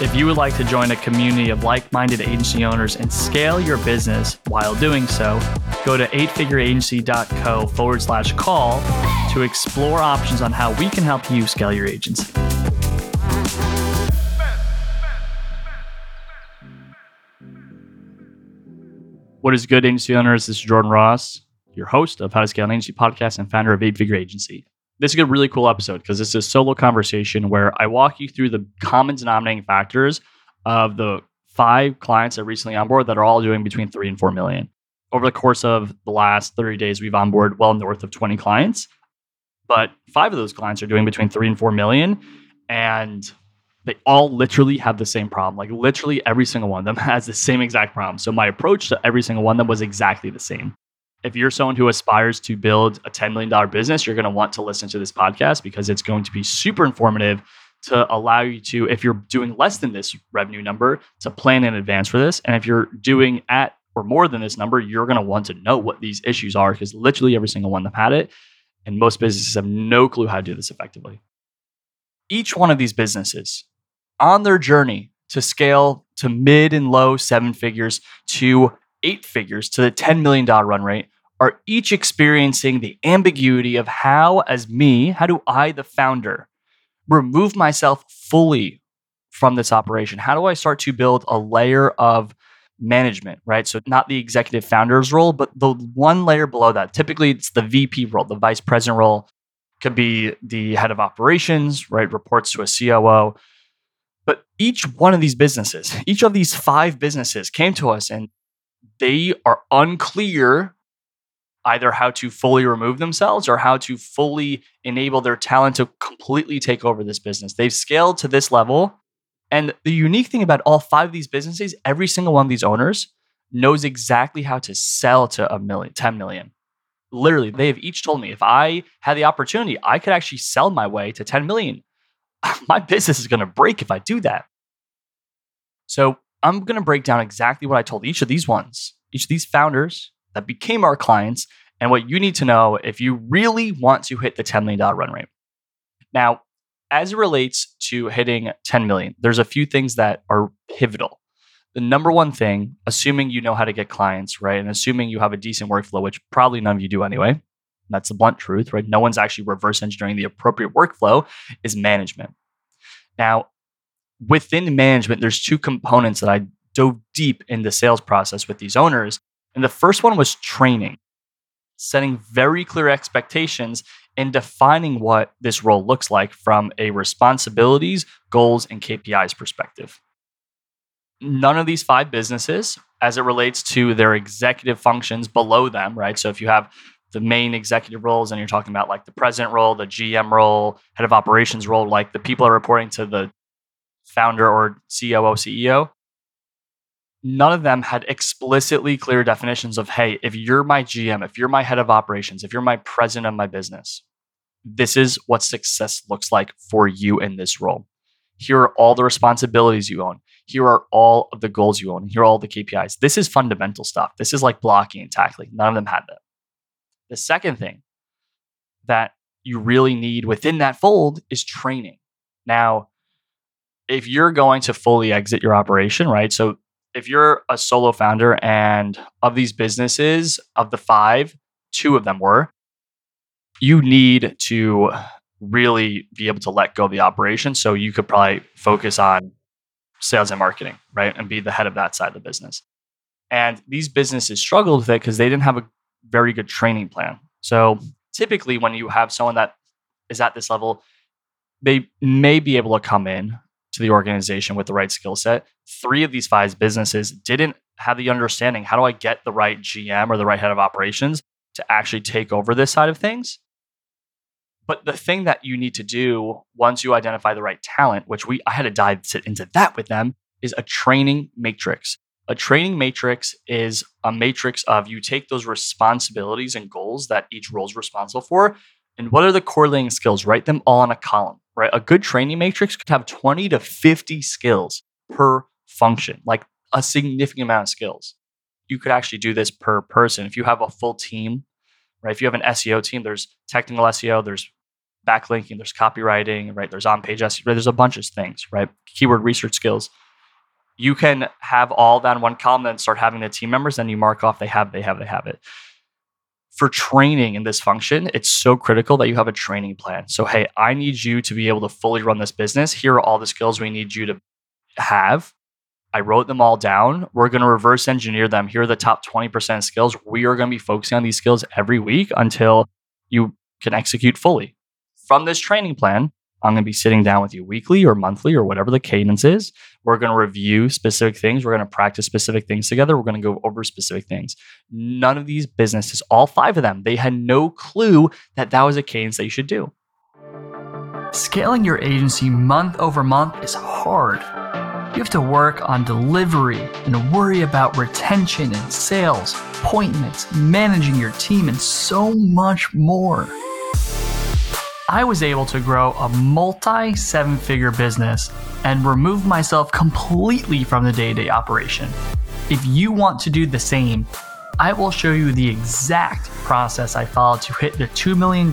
If you would like to join a community of like minded agency owners and scale your business while doing so, go to eightfigureagency.co forward slash call to explore options on how we can help you scale your agency. What is good, agency owners? This is Jordan Ross, your host of How to Scale an Agency podcast and founder of Eight Figure Agency. This is a really cool episode because this is a solo conversation where I walk you through the common denominating factors of the five clients that recently onboarded that are all doing between three and four million. Over the course of the last 30 days, we've onboarded well north of 20 clients, but five of those clients are doing between three and four million. And they all literally have the same problem. Like literally every single one of them has the same exact problem. So my approach to every single one of them was exactly the same. If you're someone who aspires to build a $10 million business, you're going to want to listen to this podcast because it's going to be super informative to allow you to, if you're doing less than this revenue number, to plan in advance for this. And if you're doing at or more than this number, you're going to want to know what these issues are because literally every single one them had it. And most businesses have no clue how to do this effectively. Each one of these businesses on their journey to scale to mid and low seven figures to eight figures to the $10 million run rate are each experiencing the ambiguity of how, as me, how do I, the founder, remove myself fully from this operation? How do I start to build a layer of management, right? So, not the executive founder's role, but the one layer below that. Typically, it's the VP role, the vice president role, could be the head of operations, right? Reports to a COO. But each one of these businesses, each of these five businesses came to us and they are unclear either how to fully remove themselves or how to fully enable their talent to completely take over this business. They've scaled to this level. And the unique thing about all five of these businesses, every single one of these owners knows exactly how to sell to a million, 10 million. Literally, they have each told me if I had the opportunity, I could actually sell my way to 10 million. My business is going to break if I do that. So I'm going to break down exactly what I told each of these ones, each of these founders that became our clients, and what you need to know if you really want to hit the $10 million run rate. Now, as it relates to hitting 10 million, there's a few things that are pivotal. The number one thing, assuming you know how to get clients, right? And assuming you have a decent workflow, which probably none of you do anyway. That's the blunt truth, right? No one's actually reverse engineering the appropriate workflow, is management. Now, within management, there's two components that I dove deep in the sales process with these owners. And the first one was training, setting very clear expectations and defining what this role looks like from a responsibilities, goals, and KPIs perspective. None of these five businesses, as it relates to their executive functions below them, right? So if you have the main executive roles and you're talking about like the president role, the GM role, head of operations role, like the people are reporting to the founder or COO, CEO, none of them had explicitly clear definitions of hey, if you're my GM, if you're my head of operations, if you're my president of my business, this is what success looks like for you in this role. Here are all the responsibilities you own. Here are all of the goals you own. Here are all the KPIs. This is fundamental stuff. This is like blocking and tackling. None of them had that. The second thing that you really need within that fold is training. Now, if you're going to fully exit your operation, right? So if you're a solo founder and of these businesses, of the five, two of them were, you need to really be able to let go of the operation. So you could probably focus on sales and marketing, right? And be the head of that side of the business. And these businesses struggled with it because they didn't have a very good training plan. So typically, when you have someone that is at this level, they may be able to come in to the organization with the right skill set. Three of these five businesses didn't have the understanding how do I get the right GM or the right head of operations to actually take over this side of things. But the thing that you need to do once you identify the right talent, which we I had to dive into that with them, is a training matrix. A training matrix is a matrix of you take those responsibilities and goals that each role is responsible for, and what are the correlating skills? Write them all in a column, right? A good training matrix could have 20 to 50 skills per function, like a significant amount of skills. You could actually do this per person. If you have a full team, right? If you have an SEO team, there's technical SEO, there's backlinking, there's copywriting, right? There's on page SEO, there's a bunch of things, right? Keyword research skills you can have all that in one column and start having the team members and you mark off they have they have they have it for training in this function it's so critical that you have a training plan. So hey i need you to be able to fully run this business. Here are all the skills we need you to have. I wrote them all down. We're going to reverse engineer them. Here are the top 20% skills. We are going to be focusing on these skills every week until you can execute fully. From this training plan I'm going to be sitting down with you weekly or monthly or whatever the cadence is. We're going to review specific things. We're going to practice specific things together. We're going to go over specific things. None of these businesses, all five of them, they had no clue that that was a cadence you should do. Scaling your agency month over month is hard. You have to work on delivery and worry about retention and sales, appointments, managing your team, and so much more. I was able to grow a multi seven figure business and remove myself completely from the day to day operation. If you want to do the same, I will show you the exact process I followed to hit the $2 million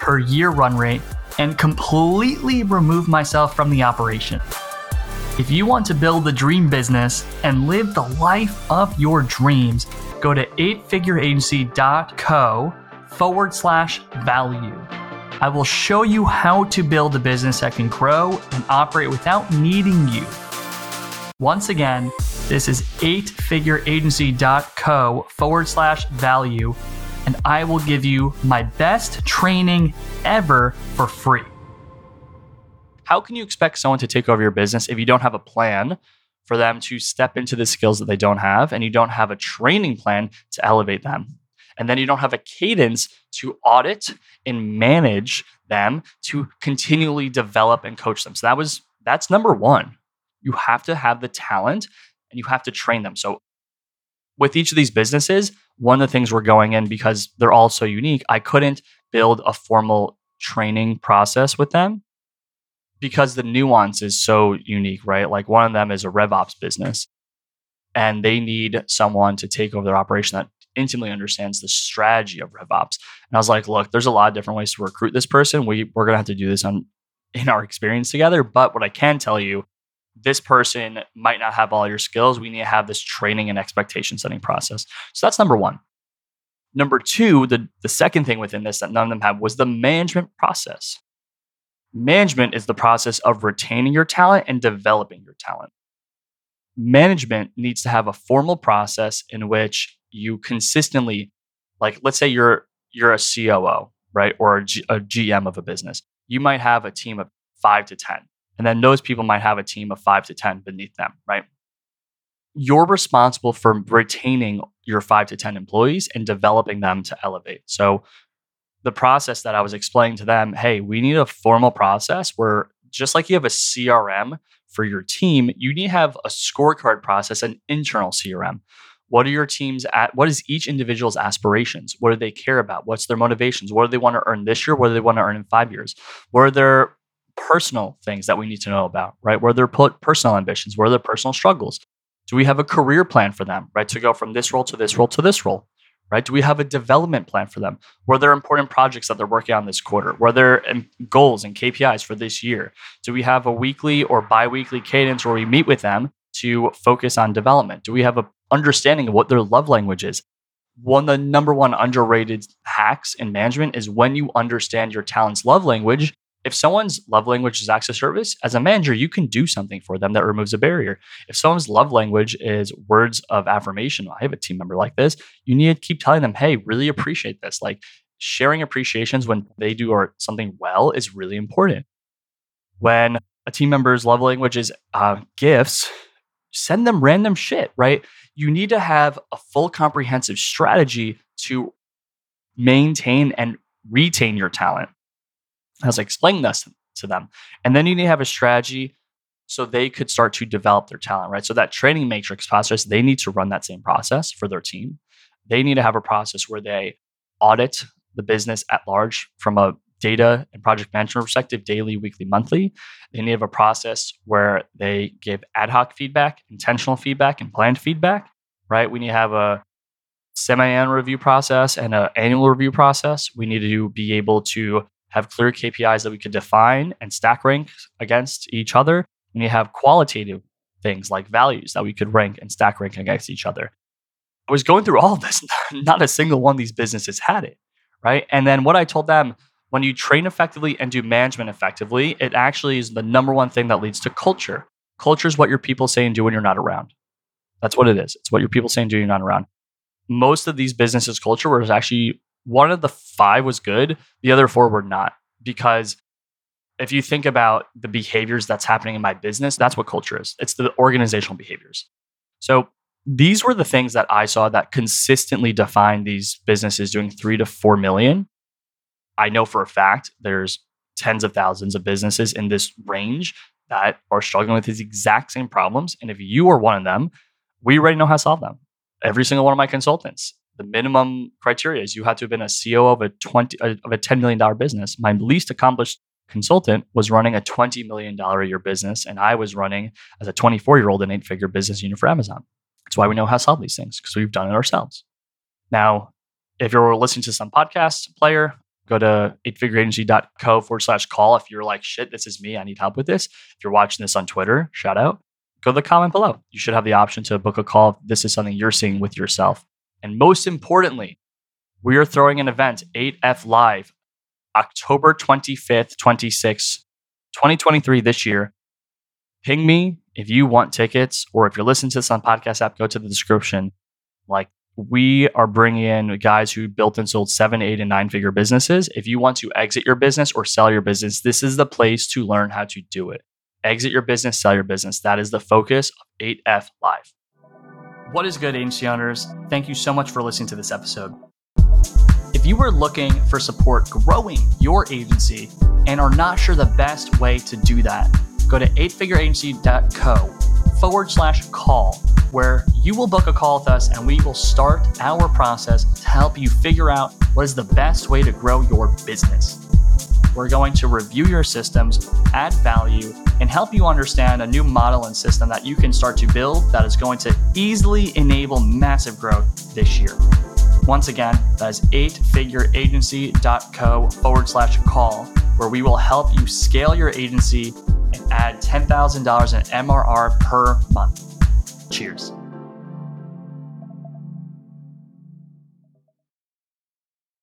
per year run rate and completely remove myself from the operation. If you want to build the dream business and live the life of your dreams, go to eightfigureagency.co forward slash value. I will show you how to build a business that can grow and operate without needing you. Once again, this is eightfigureagency.co forward slash value, and I will give you my best training ever for free. How can you expect someone to take over your business if you don't have a plan for them to step into the skills that they don't have and you don't have a training plan to elevate them? And then you don't have a cadence to audit and manage them to continually develop and coach them. So that was that's number 1. You have to have the talent and you have to train them. So with each of these businesses, one of the things we're going in because they're all so unique, I couldn't build a formal training process with them because the nuance is so unique, right? Like one of them is a RevOps business and they need someone to take over their operation that intimately understands the strategy of RevOps. And I was like, look, there's a lot of different ways to recruit this person. We we're gonna have to do this on in our experience together. But what I can tell you, this person might not have all your skills. We need to have this training and expectation setting process. So that's number one. Number two, the, the second thing within this that none of them have was the management process. Management is the process of retaining your talent and developing your talent. Management needs to have a formal process in which you consistently like let's say you're you're a COO, right? Or a, G, a GM of a business. You might have a team of 5 to 10. And then those people might have a team of 5 to 10 beneath them, right? You're responsible for retaining your 5 to 10 employees and developing them to elevate. So the process that I was explaining to them, hey, we need a formal process where just like you have a CRM for your team, you need to have a scorecard process, an internal CRM what are your teams at? What is each individual's aspirations? What do they care about? What's their motivations? What do they want to earn this year? What do they want to earn in five years? What are their personal things that we need to know about, right? What are their personal ambitions? What are their personal struggles? Do we have a career plan for them, right? To go from this role to this role to this role, right? Do we have a development plan for them? What are their important projects that they're working on this quarter? What are their um, goals and KPIs for this year? Do we have a weekly or bi weekly cadence where we meet with them to focus on development? Do we have a understanding of what their love language is. One of the number one underrated hacks in management is when you understand your talent's love language. If someone's love language is acts of service, as a manager, you can do something for them that removes a barrier. If someone's love language is words of affirmation, I have a team member like this, you need to keep telling them, hey, really appreciate this. Like sharing appreciations when they do or something well is really important. When a team member's love language is uh, gifts, send them random shit, right? You need to have a full comprehensive strategy to maintain and retain your talent. I was explaining this to them. And then you need to have a strategy so they could start to develop their talent, right? So that training matrix process, they need to run that same process for their team. They need to have a process where they audit the business at large from a data and project management perspective, daily, weekly, monthly. They need to have a process where they give ad hoc feedback, intentional feedback, and planned feedback, right? We need to have a semi-annual review process and an annual review process. We need to be able to have clear KPIs that we could define and stack rank against each other and you have qualitative things like values that we could rank and stack rank against each other. I was going through all of this. Not a single one of these businesses had it. Right. And then what I told them when you train effectively and do management effectively, it actually is the number one thing that leads to culture. Culture is what your people say and do when you're not around. That's what it is. It's what your people say and do when you're not around. Most of these businesses' culture was actually one of the five was good, the other four were not because if you think about the behaviors that's happening in my business, that's what culture is. It's the organizational behaviors. So these were the things that I saw that consistently defined these businesses doing three to four million. I know for a fact there's tens of thousands of businesses in this range that are struggling with these exact same problems. And if you are one of them, we already know how to solve them. Every single one of my consultants. The minimum criteria is you have to have been a CEO of a twenty uh, of a ten million dollar business. My least accomplished consultant was running a $20 million a year business, and I was running as a 24 year old an eight figure business unit for Amazon. That's why we know how to solve these things because we've done it ourselves. Now, if you're listening to some podcast player, go to eightfigureagency.co forward slash call. If you're like, shit, this is me, I need help with this. If you're watching this on Twitter, shout out, go to the comment below. You should have the option to book a call if this is something you're seeing with yourself. And most importantly, we are throwing an event, 8F Live, October 25th, 26th, 2023 this year. Ping me if you want tickets or if you're listening to this on podcast app, go to the description. Like we are bringing in guys who built and sold seven, eight, and nine figure businesses. If you want to exit your business or sell your business, this is the place to learn how to do it. Exit your business, sell your business. That is the focus of 8F Live. What is good, agency owners? Thank you so much for listening to this episode. If you are looking for support growing your agency and are not sure the best way to do that, go to eightfigureagency.co forward slash call, where you will book a call with us and we will start our process to help you figure out what is the best way to grow your business. We're going to review your systems, add value, and help you understand a new model and system that you can start to build that is going to easily enable massive growth this year. Once again, that is eightfigureagency.co forward slash call, where we will help you scale your agency and add $10,000 in MRR per month. Cheers.